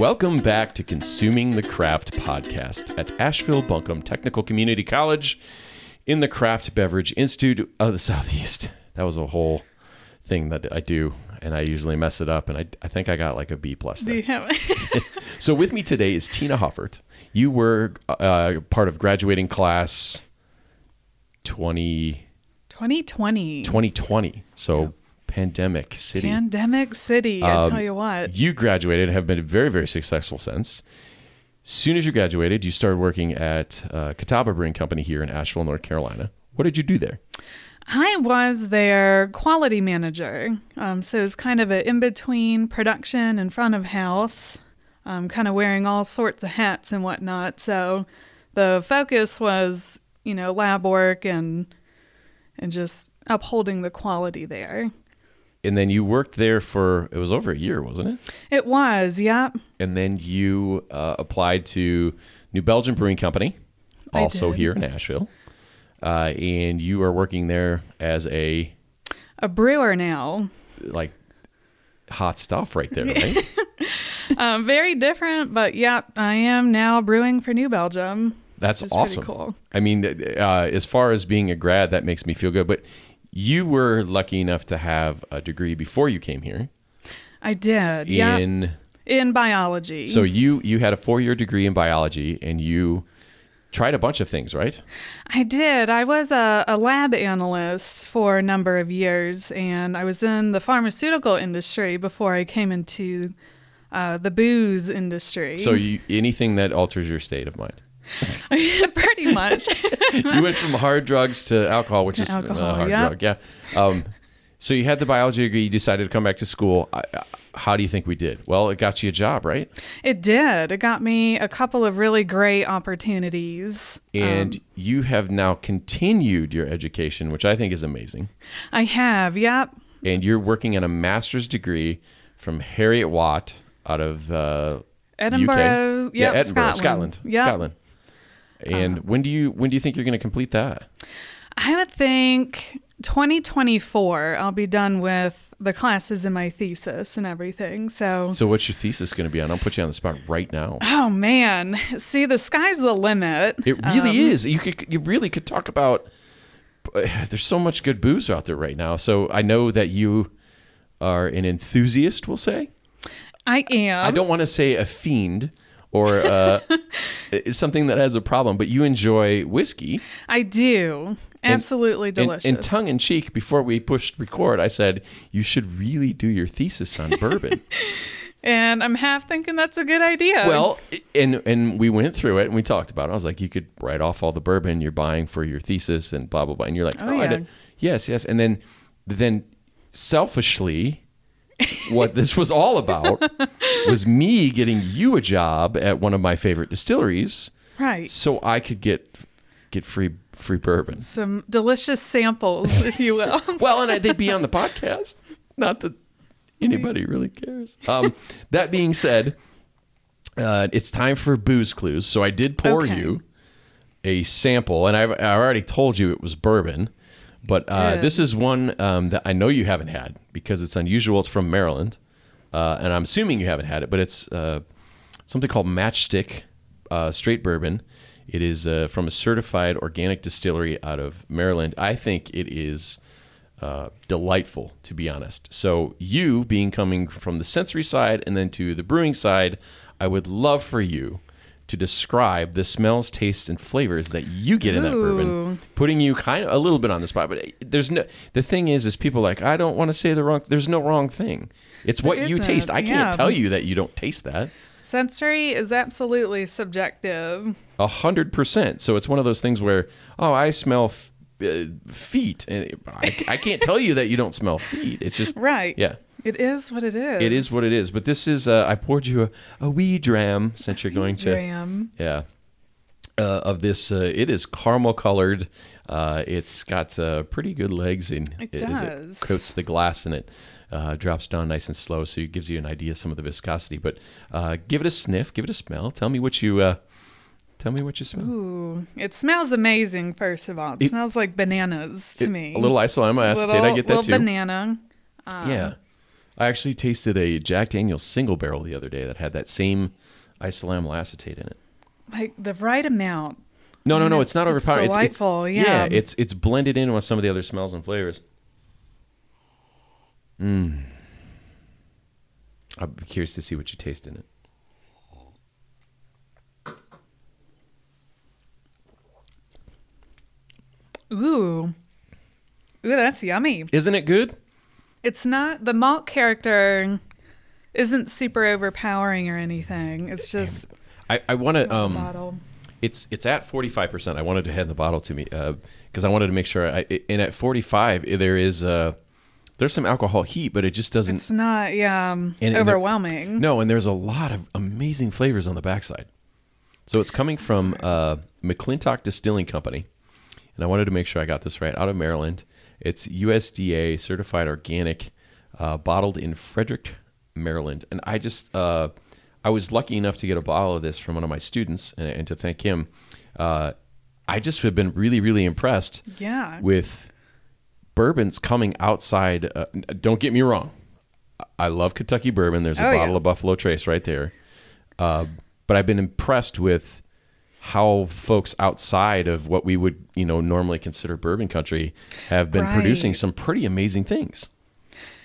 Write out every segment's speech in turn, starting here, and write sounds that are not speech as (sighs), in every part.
Welcome back to Consuming the Craft podcast at Asheville Buncombe Technical Community College in the Craft Beverage Institute of the Southeast. That was a whole thing that I do, and I usually mess it up, and I, I think I got like a B plus there. (laughs) So with me today is Tina Hoffert. You were uh, part of graduating class 20, 2020. 2020. So pandemic city. Pandemic City. I Um, tell you what. You graduated and have been very, very successful since. Soon as you graduated, you started working at uh, Catawba Brewing Company here in Asheville, North Carolina. What did you do there? I was their quality manager. Um, so it was kind of an in between production and front of house, um, kind of wearing all sorts of hats and whatnot. So the focus was, you know, lab work and and just upholding the quality there. And then you worked there for it was over a year, wasn't it? It was, yep. And then you uh, applied to New Belgium Brewing Company, I also did. here in Asheville. Uh, and you are working there as a A brewer now. like hot stuff right there, right? (laughs) Um, very different, but yep, I am now brewing for New Belgium. That's awesome. cool. I mean, uh, as far as being a grad, that makes me feel good. But you were lucky enough to have a degree before you came here I did. Yeah. in. In biology. So you you had a four year degree in biology, and you tried a bunch of things, right? I did. I was a, a lab analyst for a number of years, and I was in the pharmaceutical industry before I came into uh, the booze industry. So you anything that alters your state of mind. (laughs) pretty much. (laughs) You went from hard drugs to alcohol, which To is alcohol, a hard yeah. drug. Yeah. Um, so you had the biology degree. You decided to come back to school. I, I- how do you think we did? Well, it got you a job, right? it did. It got me a couple of really great opportunities. And Um, you have now continued your education, which I think is amazing. I have. Yep. and you're working on a master's degree from Heriot-Watt out of uh, Edinburgh. UK. Yep, yeah, Edinburgh, Scotland. Scotland, Yep. Scotland. And when do you when do you think you're going to complete that? I would think 2024, I'll be done with the classes in my thesis and everything. So, So what's your thesis going to be on? I'll put you on the spot right now. oh man, see, the sky's the limit. It really Um, is. You could you really could talk about. There's so much good booze out there right now. So I know that you are an enthusiast. We'll say. I am. I don't want to say a fiend or uh, (laughs) it's something that has a problem, but you enjoy whiskey. I do. Absolutely And- delicious. And, tongue in cheek, before we pushed record, I said you should really do your thesis on bourbon. (laughs) And I'm half thinking that's a good idea. well, and and we went through it and we talked about it. I was like, you could write off all the bourbon you're buying for your thesis and blah blah blah. And you're like, Oh, oh, I yeah. did. yes, yes. And then then selfishly, what this was all about (laughs) was me getting you a job at one of my favorite distilleries, right. so I could get get free free bourbon. Some delicious samples, if you will. (laughs) Well, and I- they'd be on the podcast. Not that anybody really cares. Um, that being said, uh, it's time for booze clues. So I did pour Okay. you a sample, and I've, I already told you it was bourbon. But uh, this is one um, that I know you haven't had because it's unusual. It's from Maryland, uh, and I'm assuming you haven't had it. But it's uh, something called Matchstick uh, Straight Bourbon. It is uh, from a certified organic distillery out of Maryland. I think it is uh, delightful, to be honest. So, you being coming from the sensory side and then to the brewing side, I would love for you to describe the smells, tastes, and flavors that you get in that bourbon. Putting you kind of a little bit on the spot, but there's no. The thing is, is people like I don't want to say the wrong. There's no wrong thing. It's what you isn't, taste. I can't yeah. tell you that you don't taste that. Sensory is absolutely subjective. A hundred percent. So it's one of those things where, oh, I smell f- uh, feet, and I, I can't tell you that you don't smell feet. It's just (laughs) Right. Yeah, It is what it is. it is what it is. But this is. Uh, I poured you a, a wee dram since you're going to. Dram. Yeah. Uh, of this, uh, it is caramel colored. Uh, it's got uh, pretty good legs, and It as does. it coats the glass, and it uh, drops down nice and slow, so it gives you an idea of some of the viscosity. But uh, give it a sniff, give it a smell. Tell me what you uh, tell me what you smell. Ooh, it smells amazing. First of all, it, It- smells like bananas to It- me. A little isoamyl acetate, I get that little too. banana. Um, yeah. I actually tasted a Jack Daniel's single barrel the other day that had that same isoamyl acetate in it. Like the right amount. No, no, no. it's- It's, not it's overpowering. It's, it's delightful, yeah. yeah. It's it's blended in with some of the other smells and flavors. Mm. Be curious to see what you taste in it. Ooh. Ooh, that's yummy. Isn't it good? It's not the malt character isn't super overpowering or anything. It's just I, I want to um. bottle. It's it's at forty five percent. I wanted to hand the bottle to me because I wanted to make sure. I and at forty five there is uh there's some alcohol heat, but it just doesn't. It's not yeah um, And- and there- overwhelming. No, and there's a lot of amazing flavors on the backside. So it's coming from uh, McClintock Distilling Company, and I wanted to make sure I got this right. Out of Maryland, it's USDA certified organic, uh, bottled in Frederick, Maryland. And I just, uh, I was lucky enough to get a bottle of this from one of my students, and, and to thank him. Uh, I just have been really, really impressed Yeah. with bourbons coming outside. Uh, don't get me wrong. I love Kentucky bourbon. There's a Oh, yeah. bottle of Buffalo Trace right there. Uh, but I've been impressed with how folks outside of what we would, you know, normally consider bourbon country have been producing some pretty amazing things.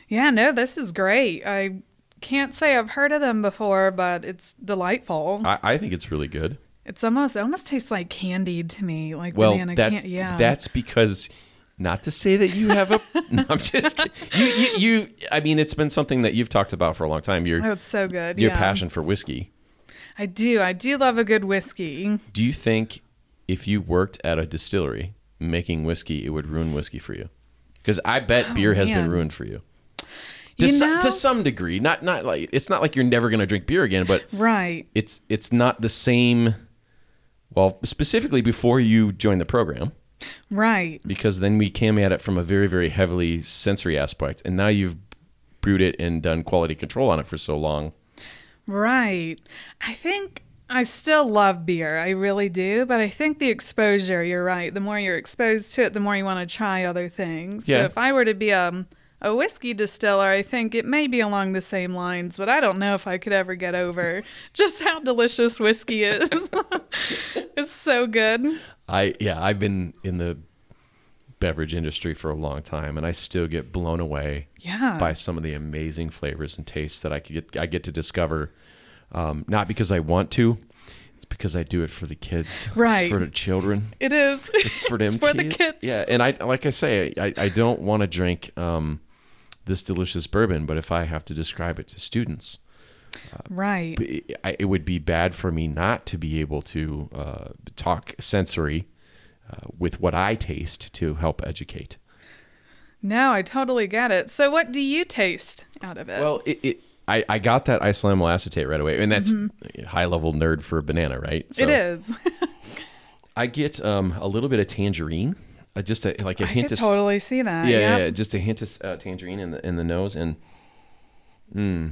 Yeah, no, this is great. I can't say I've heard of them before, but it's delightful. I, I think it's really good. It's almost it almost tastes like candied to me, like Well, banana that's candy. Yeah. that's because not to say that you have a. (laughs) no, I'm just kidding. you, you you. I mean, it's been something that you've talked about for a long time. Your oh, it's so good. your yeah. passion for whiskey. I do. I do love a good whiskey. Do you think if you worked at a distillery making whiskey, it would ruin whiskey for you? Because I bet oh, beer has been Oh, ruined for you. To, You know- to some degree, not not like it's not like you're never going to drink beer again, but Right. it's it's not the same. Well, specifically before you joined the program, Right. because then we came at it from a very very heavily sensory aspect, and now you've brewed it and done quality control on it for so long. Right. I think I still love beer. I really do. But I think the exposure, you're right. The more you're exposed to it, the more you want to try other things. Yeah. So if I were to be a, a whiskey distiller, I think it may be along the same lines, but I don't know if I could ever get over (laughs) just how delicious whiskey is. (laughs) it's so good. I yeah, I've been in the beverage industry for a long time, and I still get blown away Yeah. by some of the amazing flavors and tastes that I could get I get to discover. Um, not because I want to, it's because I do it for the kids, Right. It's for the children. It is. It's for them for kids. the kids. Yeah, and I like I say, I, I don't want to drink um, this delicious bourbon, but if I have to describe it to students, Right. it, I, it would be bad for me not to be able to uh, talk sensory uh, with what I taste to help educate. No, I totally get it. So what do you taste out of it? Well, it, it I, I got that isoamyl acetate right away, and that's high level nerd for banana, right? Mm-hmm. it is. (laughs) I get um, a little bit of tangerine, uh, just a, like a I hint of totally see that. yeah, Yep. yeah, just a hint of uh, tangerine in the in the nose, and mm,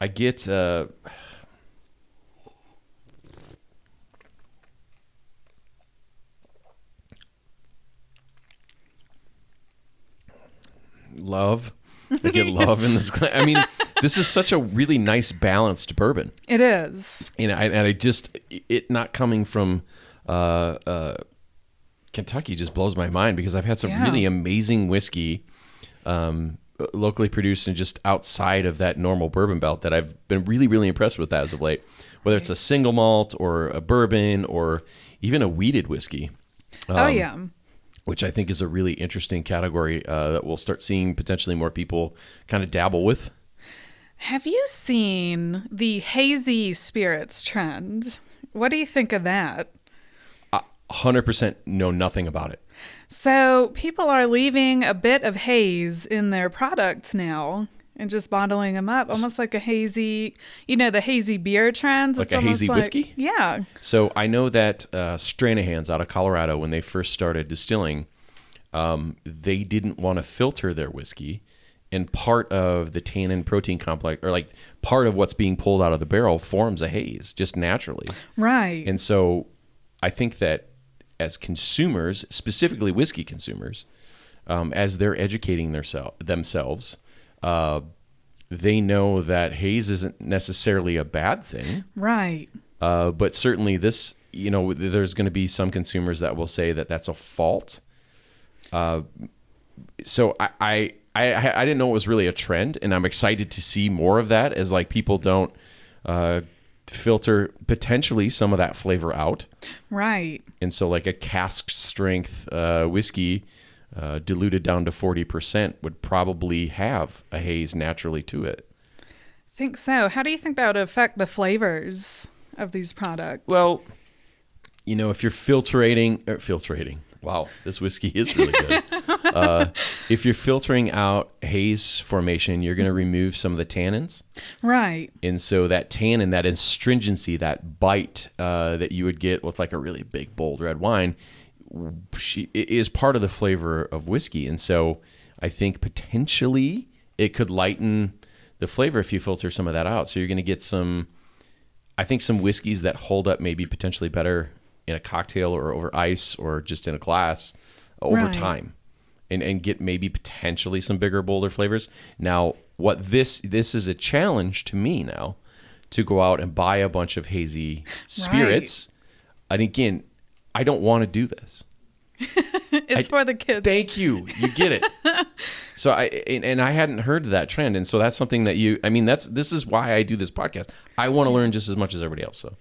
I get uh, love. I get (laughs) love in this. I mean, this is such a really nice balanced bourbon It is. and I, and I just it not coming from uh, uh, Kentucky just blows my mind because I've had some Yeah. really amazing whiskey um, locally produced and just outside of that normal bourbon belt that I've been really really impressed with as of late. Whether it's a single malt or a bourbon or even a wheated whiskey, oh Um, yeah. Which I think is a really interesting category uh, that we'll start seeing potentially more people kind of dabble with. Have you seen the hazy spirits trend? What do you think of that? Hundred percent know nothing about it. So people are leaving a bit of haze in their products now and just bottling them up, almost like a hazy, you know, the hazy beer trends. Like a hazy like- whiskey? Yeah. So I know that uh, Stranahan's out of Colorado, when they first started distilling, um, they didn't want to filter their whiskey, and part of the tannin protein complex, or like part of what's being pulled out of the barrel, forms a haze just naturally. Right. And so, I think that as consumers, specifically whiskey consumers, um, as they're educating theirself, themselves, uh, they know that haze isn't necessarily a bad thing. Right. Uh, but certainly this, you know, there's going to be some consumers that will say that that's a fault. Uh, so I, I, I, I didn't know it was really a trend, and I'm excited to see more of that as like people don't uh, filter potentially some of that flavor out, Right. and so like a cask strength uh, whiskey. Uh, diluted down to 40% would probably have a haze naturally to it. I think so. How do you think that would affect the flavors of these products? Well, you know, if you're filtrating, or filtrating, wow, this whiskey is really good. (laughs) uh, if you're filtering out haze formation, you're going to remove some of the tannins. right. And so that tannin, that astringency, that bite uh, that you would get with like a really big, bold red wine, she, is part of the flavor of whiskey. And so I think potentially it could lighten the flavor if you filter some of that out. So you're going to get some, I think, some whiskeys that hold up maybe potentially better in a cocktail or over ice or just in a glass over Right. time. And, and get maybe potentially some bigger bolder flavors now what this this is a challenge to me now to go out and buy a bunch of hazy spirits and again i don't want to do this (laughs) It's for the kids. thank you you get it (laughs) so i and, and i hadn't heard that trend and so that's something that you i mean that's this is why i do this podcast i want to learn just as much as everybody else so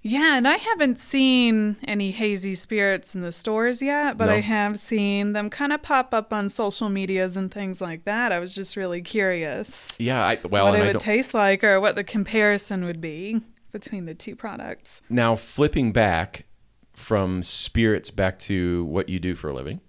Yeah, and I haven't seen any hazy spirits in the stores yet, but No. I have seen them kind of pop up on social medias and things like that. I was just really curious yeah i well what it I would don't, taste like or what the comparison would be between the two products. now flipping back from spirits back to what you do for a living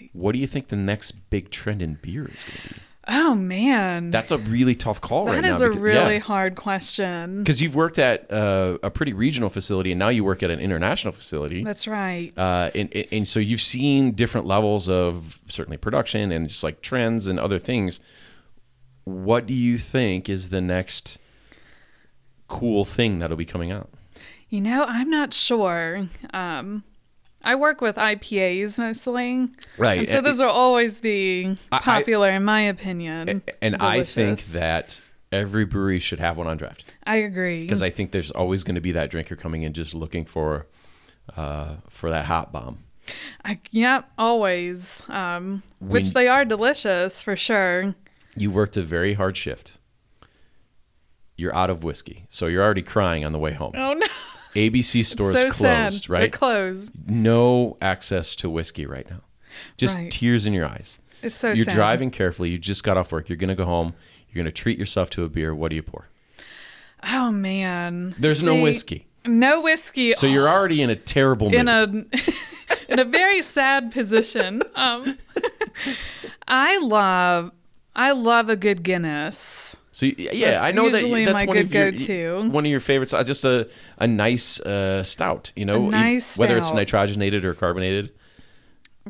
Right. what do you think the next big trend in beer is going to be Oh man. that's a really tough call right that now is a because- really yeah. hard question. because you've worked at uh, a pretty regional facility and now you work at an international facility That's right. uh, and, and- and so you've seen different levels of certainly production and just like trends and other things what do you think is the next cool thing that'll be coming out You know, I'm not sure. Um, I work with IPAs mostly. Right. And so those will always be I- I- popular, in my opinion. and i think that every brewery should have one on draft I agree. because i think there's always going to be that drinker coming in just looking for uh, for that hop bomb I, yep, always. Um, which When- they are delicious for sure. you worked a very hard shift you're out of whiskey so you're already crying on the way home Oh no, abc stores so closed sad. They're right closed. no access to whiskey right now just Right. tears in your eyes It's so you're sad. driving carefully you just got off work you're going to go home you're going to treat yourself to a beer what do you pour Oh man, there's no whiskey No whiskey. so you're (sighs) already in a terrible mood in a (laughs) in a very sad position. Um, (laughs) I love I love a good Guinness. So yeah, That's I know that that's my one good of your go-to. one of your favorites. Uh, just a a nice uh, stout, you know, nice whether it's nitrogenated or carbonated.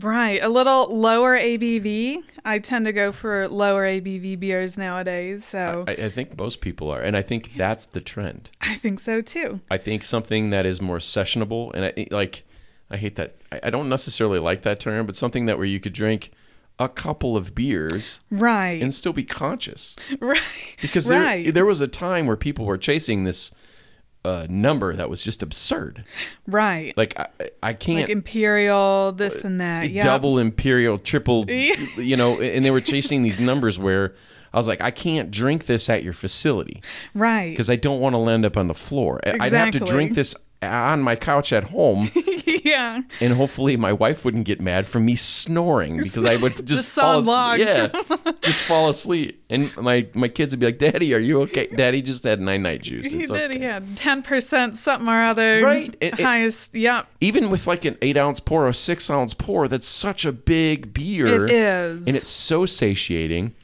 Right, a little lower ABV. I tend to go for lower ABV beers nowadays, so I, I think most people are, and I think that's the trend. I think so too. I think something that is more sessionable, and I like, I hate that. I, I don't necessarily like that term, but something that where you could drink a couple of beers Right, and still be conscious, (laughs) right, because there right, there was a time where people were chasing this uh, number that was just absurd. right. Like I, I can't. Like imperial, this and that. Yeah, double imperial triple (laughs) you know and they were chasing these numbers where i was like i can't drink this at your facility right. because i don't want to land up on the floor I- i'd have to drink this on my couch at home (laughs) yeah, and hopefully my wife wouldn't get mad from me snoring (laughs) because i would just, Just fall asleep logs. yeah (laughs) just fall asleep and my my kids would be like daddy are you okay daddy just had nine night juice he did. okay He had ten percent something or other. Right, it- it- highest. Yep, even with like an eight ounce pour or six ounce pour that's such a big beer it is. and it's so satiating.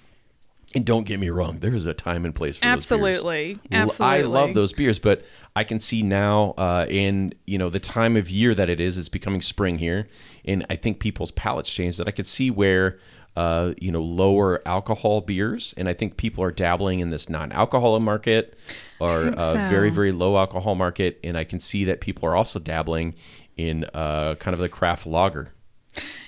And don't get me wrong, there is a time and place for those absolutely, beers. absolutely. I love those beers, but I can see now uh, in you know the time of year that it is. It's becoming spring here, and I think people's palates change. That I could see where uh, you know lower alcohol beers, and I think people are dabbling in this non-alcohol market or uh, so. very very low alcohol market, and I can see that people are also dabbling in uh, kind of the craft lager.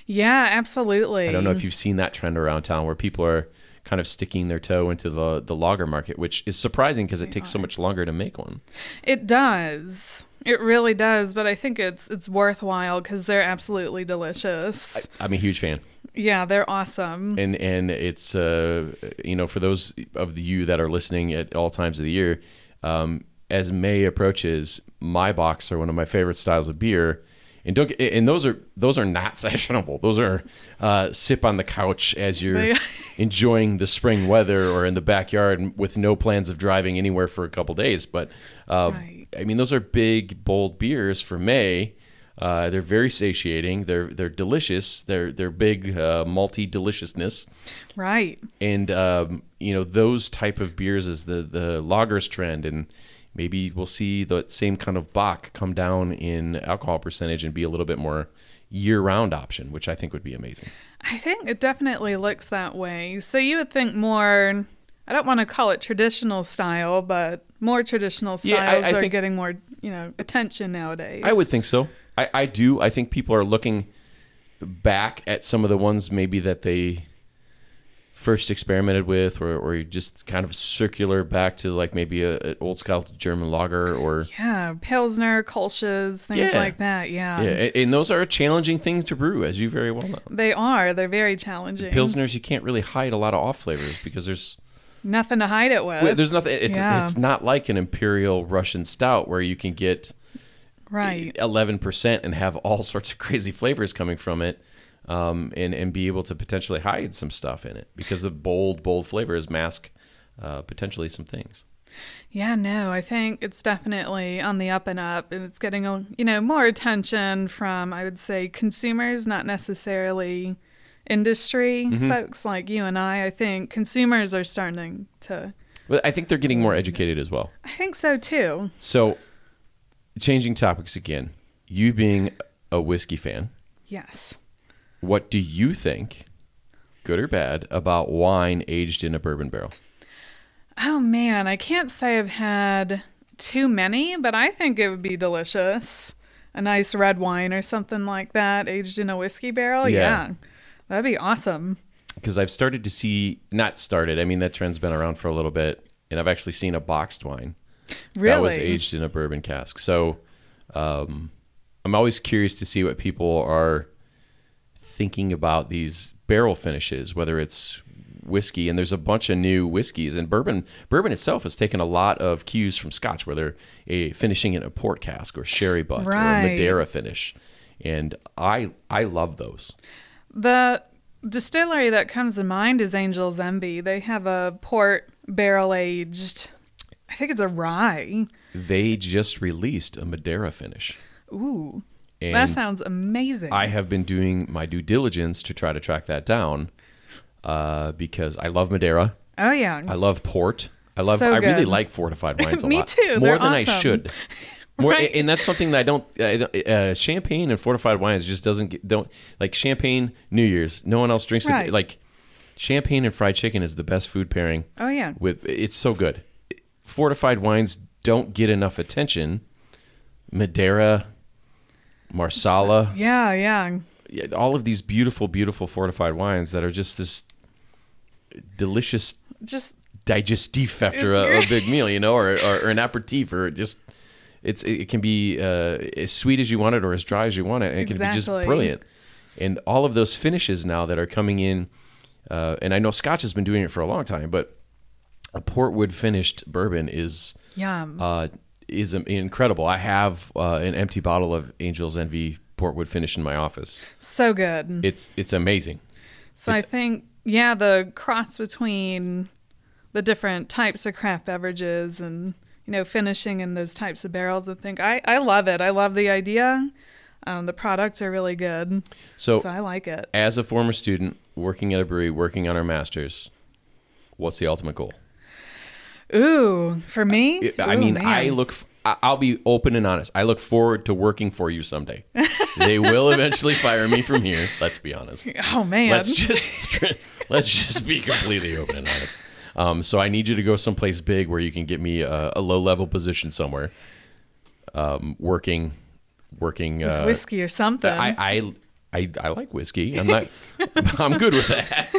Yeah, absolutely. I don't know if you've seen that trend around town where people are kind of sticking their toe into the the lager market, which is surprising because it takes so much longer to make one. It does. It really does, but I think it's it's worthwhile because they're absolutely delicious. I'm a huge fan. yeah, they're awesome. and and it's uh you know for those of you that are listening at all times of the year um as may approaches Maibocks are one of my favorite styles of beer and don't get, and those are those are not (laughs) sessionable those are uh sip on the couch as you're (laughs) enjoying the spring weather or in the backyard with no plans of driving anywhere for a couple days but uh Right. i mean those are big bold beers for may uh, they're very satiating. They're they're delicious. They're they're big uh, malty deliciousness Right. and um, you know those type of beers is the the lagers trend and maybe we'll see the same kind of bock come down in alcohol percentage and be a little bit more year-round option which i think would be amazing I think it definitely looks that way. So you would think more I don't want to call it traditional style, but more traditional styles Yeah, I- I are getting more, you know, attention nowadays. i would think so I, I do i think people are looking back at some of the ones maybe that they first experimented with or, or just kind of circular back to like maybe a, an old style german lager or Yeah, Pilsner, Kolsch's, things Yeah. like that. Yeah. yeah and, and those are challenging things to brew as you very well know They are. They're very challenging. pilsners you can't really hide a lot of off flavors because there's Nothing to hide it with. well, there's nothing it's Yeah. it's not like an imperial russian stout where you can get right. 11% and have all (laughs) sorts of crazy flavors coming from it um, and and be able to potentially hide some stuff in it because the bold bold flavors mask uh, potentially some things Yeah, no, I think it's definitely on the up and up, and it's getting a you know more attention from I would say consumers, not necessarily industry Mm-hmm. folks like you and I. I think consumers are starting to. but i think they're getting more educated as well I think so too. so changing topics again you being a whiskey fan Yes. What do you think good or bad about wine aged in a bourbon barrel Oh man, I can't say I've had too many, but I think it would be delicious. A nice red wine or something like that, aged in a whiskey barrel. Yeah. Yeah, that'd be awesome. because I've started to see not started. I mean that trend's been around for a little bit, and I've actually seen a boxed wine Really? that was aged in a bourbon cask. So um, I'm always curious to see what people are thinking about these barrel finishes, whether it's whiskey and there's a bunch of new whiskeys and bourbon bourbon itself has taken a lot of cues from scotch where they're a, finishing in a port cask or sherry butt or a madeira finish and i i love those The distillery that comes to mind is Angel's Envy. They have a port barrel aged, I think it's a rye. they just released a madeira finish Ooh, and that sounds amazing. I have been doing my due diligence to try to track that down uh, because I love Madeira. oh, yeah. I love port. I love. So I really like fortified (laughs) wines a Me lot. too. More They're than I awesome. should. (laughs) More, Right. and that's something that I don't. Uh, uh, champagne and fortified wines just doesn't get, don't like champagne. New Year's, no one else drinks it. Like champagne and fried chicken is the best food pairing. oh, yeah. With it's so good. Fortified wines don't get enough attention. Madeira, Marsala Yeah, yeah. yeah, all of these beautiful, beautiful fortified wines that are just this delicious Just digestif after a, a big meal, you know, or, or, or an aperitif, or just it's it can be uh, as sweet as you want it or as dry as you want it, and it can be just brilliant. And all of those finishes now that are coming in, uh, and I know Scotch has been doing it for a long time, but a portwood finished bourbon is yum. uh, is incredible. I have uh, an empty bottle of Angel's Envy portwood finish in my office. so good. It's it's amazing. So I think, yeah, the cross between the different types of craft beverages and you know finishing in those types of barrels. I think I I love it. I love the idea. Um, the products are really good, So, so I like it. as a former student working at a brewery, working on our masters, what's the ultimate goal? Ooh, for me, I Ooh, mean, man. I look. f- I- I'll be open and honest. I look forward to working for you someday. (laughs) they will eventually fire me from here. Let's be honest. (laughs) Oh man, Let's just (laughs) let's just be completely open and honest. Um, so I need you to go someplace big where you can get me a, a low level position somewhere, um, working, working. Uh, whiskey or something. I, I I I like whiskey. I'm not. I'm good with that.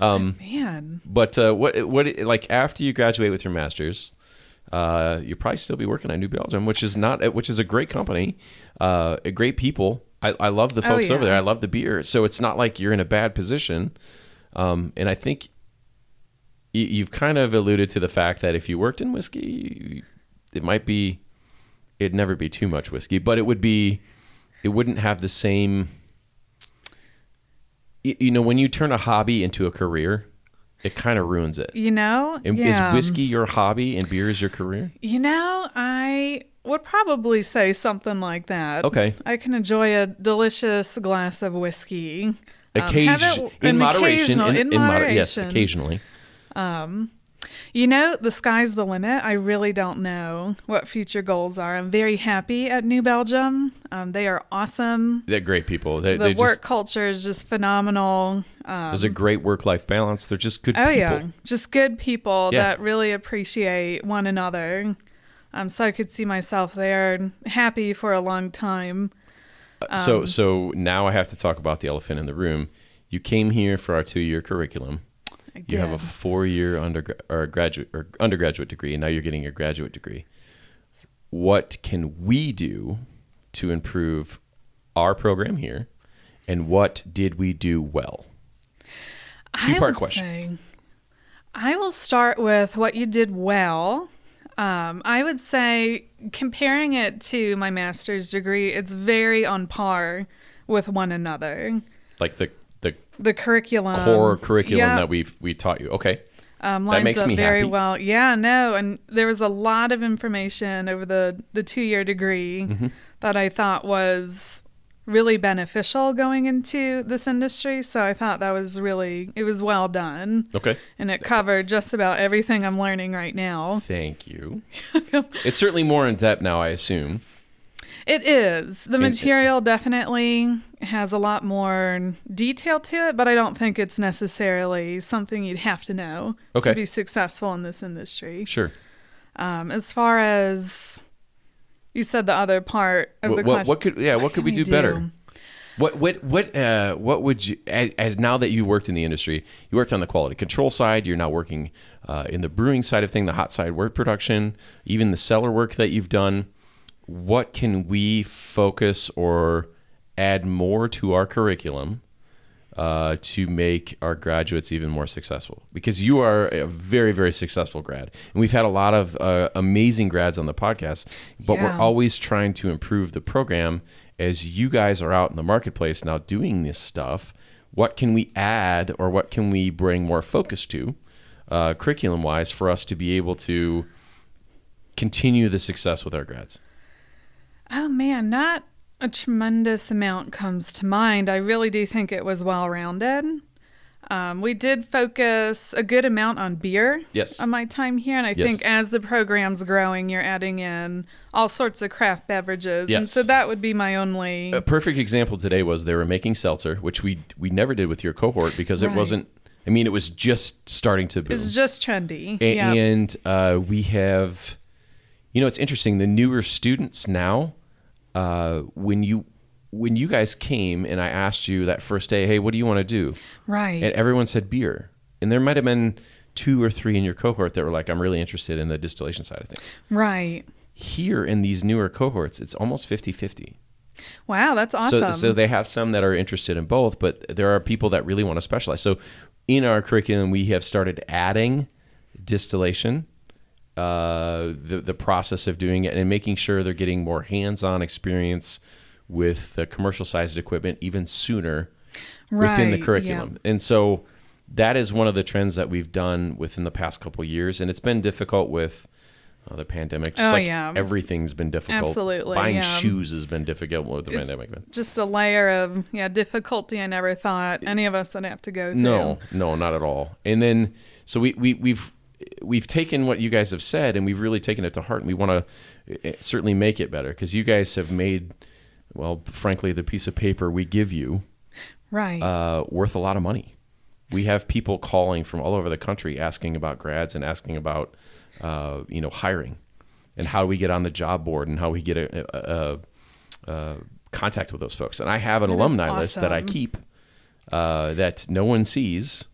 Man. But uh, what what like after you graduate with your masters, uh, you'll probably still be working at New Belgium, which is not which is a great company, uh, great people. I, I love the Oh, folks over there. I love the beer. So it's not like you're in a bad position. Um, and I think you, you've kind of alluded to the fact that if you worked in whiskey, it might be it'd never be too much whiskey, but it would be it wouldn't have the same. You know, when you turn a hobby into a career, it kind of ruins it. You know? And yeah. Is whiskey your hobby and beer is your career? You know, I would probably say something like that. Okay. I can enjoy a delicious glass of whiskey. Um, Occasion, have it- in moderation. occasional- in moder- yes, moderation. occasionally. You know, the sky's the limit. I really don't know what future goals are. I'm very happy at New Belgium. Um, they are awesome. They're great people. They, The work just culture is just phenomenal. Um, there's a great work life balance. They're just good people. oh people. yeah, just good people Yeah. that really appreciate one another. Um, so I could see myself there, happy for a long time. Um, so so now I have to talk about the elephant in the room. You came here for our two year curriculum. I You have a four year undergrad or graduate or undergraduate degree, and now you're getting your graduate degree. What can we do to improve our program here? And what did we do well? Two-part question. say- I will start with what you did well. Um, I would say comparing it to my master's degree, it's very on par with one another. Like the the curriculum, core curriculum that we've we taught you. Okay. um, that makes up me very happy. well. Yeah, no, and there was a lot of information over the the two year degree Mm-hmm. that I thought was really beneficial going into this industry. So I thought that was really it was well done. Okay. and it covered just about everything I'm learning right now. Thank you. (laughs) it's certainly more in depth now, I assume. It is. The material definitely has a lot more detail to it, but I don't think it's necessarily something you'd have to know Okay. to be successful in this industry. Sure. Um, as far as you said, the other part of What, the what, question. what could yeah? What, could we (laughs) can do, better? What what what uh, what would you as, as now that you worked in the industry, you worked on the quality control side. You're now working uh, in the brewing side of thing, the hot side work production, even the cellar work that you've done. What can we focus or add more to our curriculum uh, to make our graduates even more successful? Because you are a very very successful grad, and we've had a lot of uh, amazing grads on the podcast, but we're always trying to improve the program. As you guys are out in the marketplace now doing this stuff what can we add or what can we bring more focus to uh, curriculum wise for us to be able to continue the success with our grads Oh man, not a tremendous amount comes to mind. I really do think it was well rounded. Um, we did focus a good amount on beer Yes. on my time here, and I Yes. think as the program's growing, you're adding in all sorts of craft beverages, yes. and so that would be my only. a perfect example today was they were making seltzer which we we never did with your cohort because it wasn't i mean it was just starting to boom. It's just trendy. A- yeah. and uh, we have you know it's interesting the newer students now uh, when you when you guys came and i asked you that first day hey what do you want to do right. and everyone said beer and there might have been two or three in your cohort that were like i'm really interested in the distillation side of things right. here in these newer cohorts it's almost 50-50 Wow, that's awesome. so, so they have some that are interested in both, but there are people that really want to specialize. So in our curriculum, we have started adding distillation, uh, the the process of doing it, and making sure they're getting more hands-on experience with the commercial sized equipment even sooner within the Right, curriculum. And so that is one of the trends that we've done within the past couple years, and it's been difficult with. Uh, the pandemic, just Oh, like yeah. everything's been difficult. Absolutely, buying yeah. shoes has been difficult with the It's- pandemic. just a layer of yeah difficulty I never thought any of us would have to go through. No, no, not at all. And then so we, we we've we've taken what you guys have said and we've really taken it to heart and we want to certainly make it better because you guys have made well frankly the piece of paper we give you Right. uh, worth a lot of money. We have people calling from all over the country asking about grads and asking about uh, you know hiring and how do we get on the job board and how we get a, a, a, a contact with those folks. And I have an That alumni list that I keep uh, that no one sees.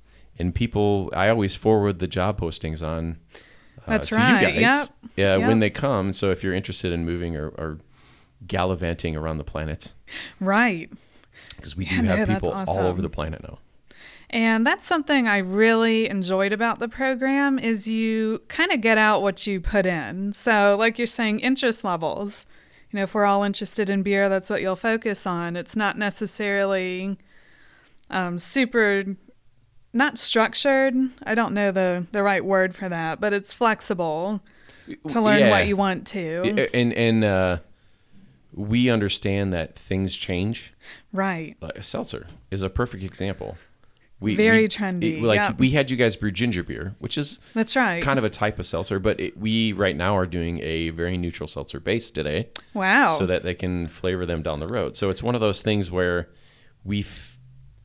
And people, I always forward the job postings on. Uh, That's to right. You guys, Yep. Yeah, Yep. when they come. So if you're interested in moving or, or gallivanting around the planet, Right. because we do Yeah, have that's people all over the planet now. And that's something I really enjoyed about the program is you kind of get out what you put in. So like you're saying interest levels. You know, if we're all interested in beer, that's what you'll focus on. It's not necessarily um, super not structured. I don't know the the right word for that, but it's flexible to learn Yeah. what you want to. And and uh, we understand that things change. Right. Like seltzer is a perfect example. We, Very we- trendy, it- like yep. we had you guys brew ginger beer, which is That's right. kind of a type of seltzer, but it, we right now are doing a very neutral seltzer base today, wow. so that they can flavor them down the road. So it's one of those things where we've,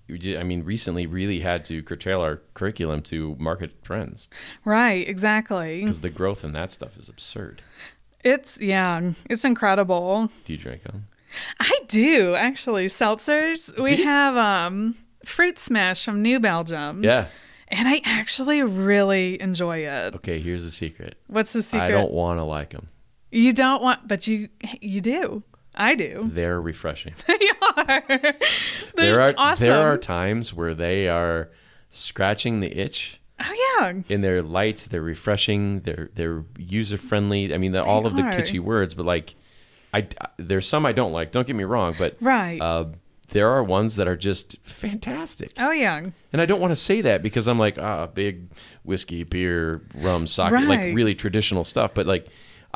I mean, recently really had to curtail our curriculum to market trends right, exactly. because the growth in that stuff is absurd. It's yeah, it's incredible. Do you drink them? I do actually seltzers. We have um fruit smash from New Belgium. Yeah. And I actually really enjoy it. Okay. Here's the secret. What's the secret? I don't want to like them. You don't want but you you do. I do. They're refreshing. (laughs) they are. They're there are awesome. there are times where they are scratching the itch Oh yeah. and they're light, they're refreshing, they're they're user friendly. I mean, they're all of the kitschy words, but like, I there's some I don't like. Don't get me wrong, but Right. uh, there are ones that are just fantastic. oh yeah. And I don't want to say that because I'm like ah big whiskey, beer, rum, sake, like really traditional stuff. But like,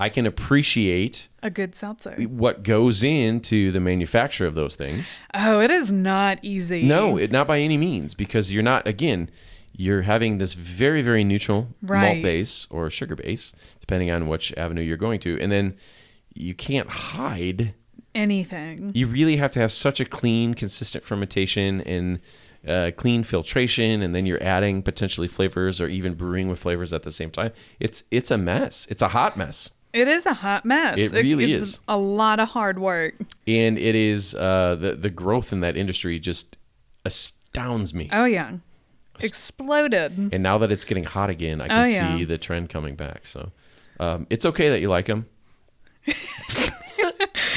I can appreciate A good seltzer. what goes into the manufacture of those things. Oh, it is not easy. No, it, not by any means, because you're not. Again, you're having this very, very neutral malt base or sugar base, depending on which avenue you're going to, and then you can't hide. anything. You really have to have such a clean, consistent fermentation and uh, clean filtration, and then you're adding potentially flavors or even brewing with flavors at the same time. It's it's a mess. It's a hot mess. It is a hot mess. It really it's is. a lot of hard work. and it is uh, the the growth in that industry just astounds me. Oh yeah. Exploded. And now that it's getting hot again, I can Oh, yeah. see the trend coming back. So um, it's okay that you like them. Because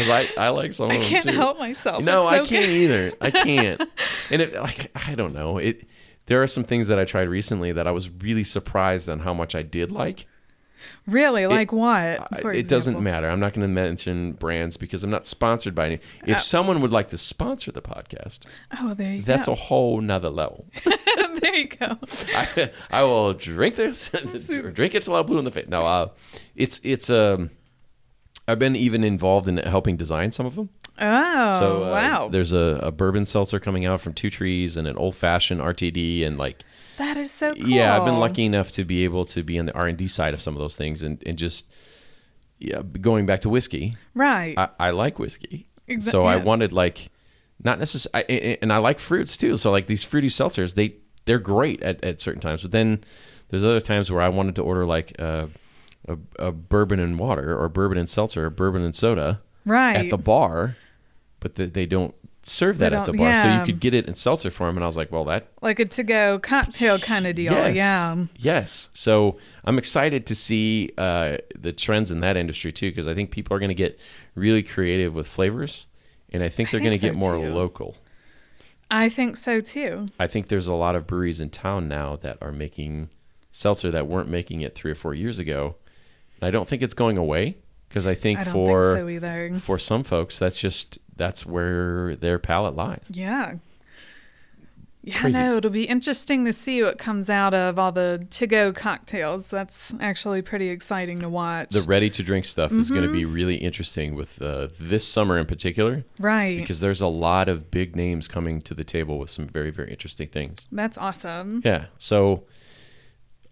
(laughs) I, I like some I of them can't too. help myself. No, It's I can't good. either. I can't. (laughs) and it like I don't know. It there are some things that I tried recently that I was really surprised on how much I did like. Really? Like what? It doesn't matter. I'm not going to mention brands because I'm not sponsored by any. Uh, If someone would like to sponsor the podcast, Oh, there you that's go. a whole nother level. (laughs) there you go. (laughs) I, I will drink this, (laughs) or drink it till I'm blue in the face. No, uh, it's it's um, I've been even involved in helping design some of them. Oh, So uh, wow. there's a, a bourbon seltzer coming out from Two Trees and an old fashioned RTD and like That is so cool. yeah, I've been lucky enough to be able to be on the R and D side of some of those things and and just yeah, going back to whiskey. Right. I, I like whiskey, Exa- so I wanted like not necessarily, and I like fruits too. So like these fruity seltzers, they they're great at, at certain times. But then there's other times where I wanted to order like uh, a, a bourbon and water, or bourbon and seltzer, or bourbon and soda right. at the bar, but the, they don't serve that at the bar. So you could get it in seltzer form, and I was like, well, that like a to-go cocktail kind of deal. Yes. Yeah. Yes. So I'm excited to see uh, the trends in that industry too, because I think people are going to get really creative with flavors, and I think they're going to think get more too. local. I think so too. I think there's a lot of breweries in town now that are making seltzer that weren't making it three or four years ago. And I don't think it's going away because I think I for so for some folks that's just that's where their palate lies. Yeah. Yeah, Crazy. no, it'll be interesting to see what comes out of all the to-go cocktails. That's actually pretty exciting to watch. The ready to drink stuff is going to Mm-hmm. be really interesting with uh, this summer in particular. right. because there's a lot of big names coming to the table with some very very interesting things That's awesome. yeah so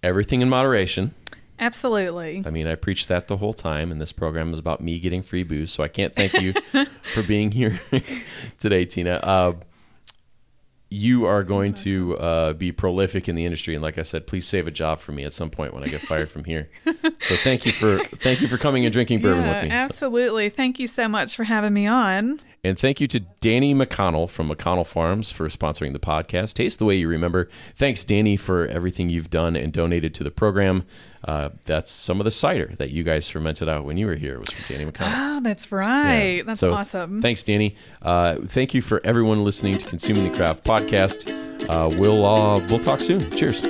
everything in moderation Absolutely. i mean i preached that the whole time and this program is about me getting free booze so i can't thank you (laughs) for being here (laughs) today tina uh, you are going to uh, be prolific in the industry and like i said please save a job for me at some point when i get fired from here (laughs) so thank you for thank you for coming and drinking bourbon yeah, with me So- absolutely. Thank you so much for having me on. And thank you to Danny McConnell from McConnell Farms for sponsoring the podcast. Taste the way you remember. Thanks, Danny, for everything you've done and donated to the program. Uh, that's some of the cider that you guys fermented out when you were here. It was from Danny McConnell. Oh, that's right. Yeah. That's So, awesome. Thanks, Danny. Uh, thank you for everyone listening to Consuming the Craft podcast. Uh, we'll uh, we'll talk soon. Cheers.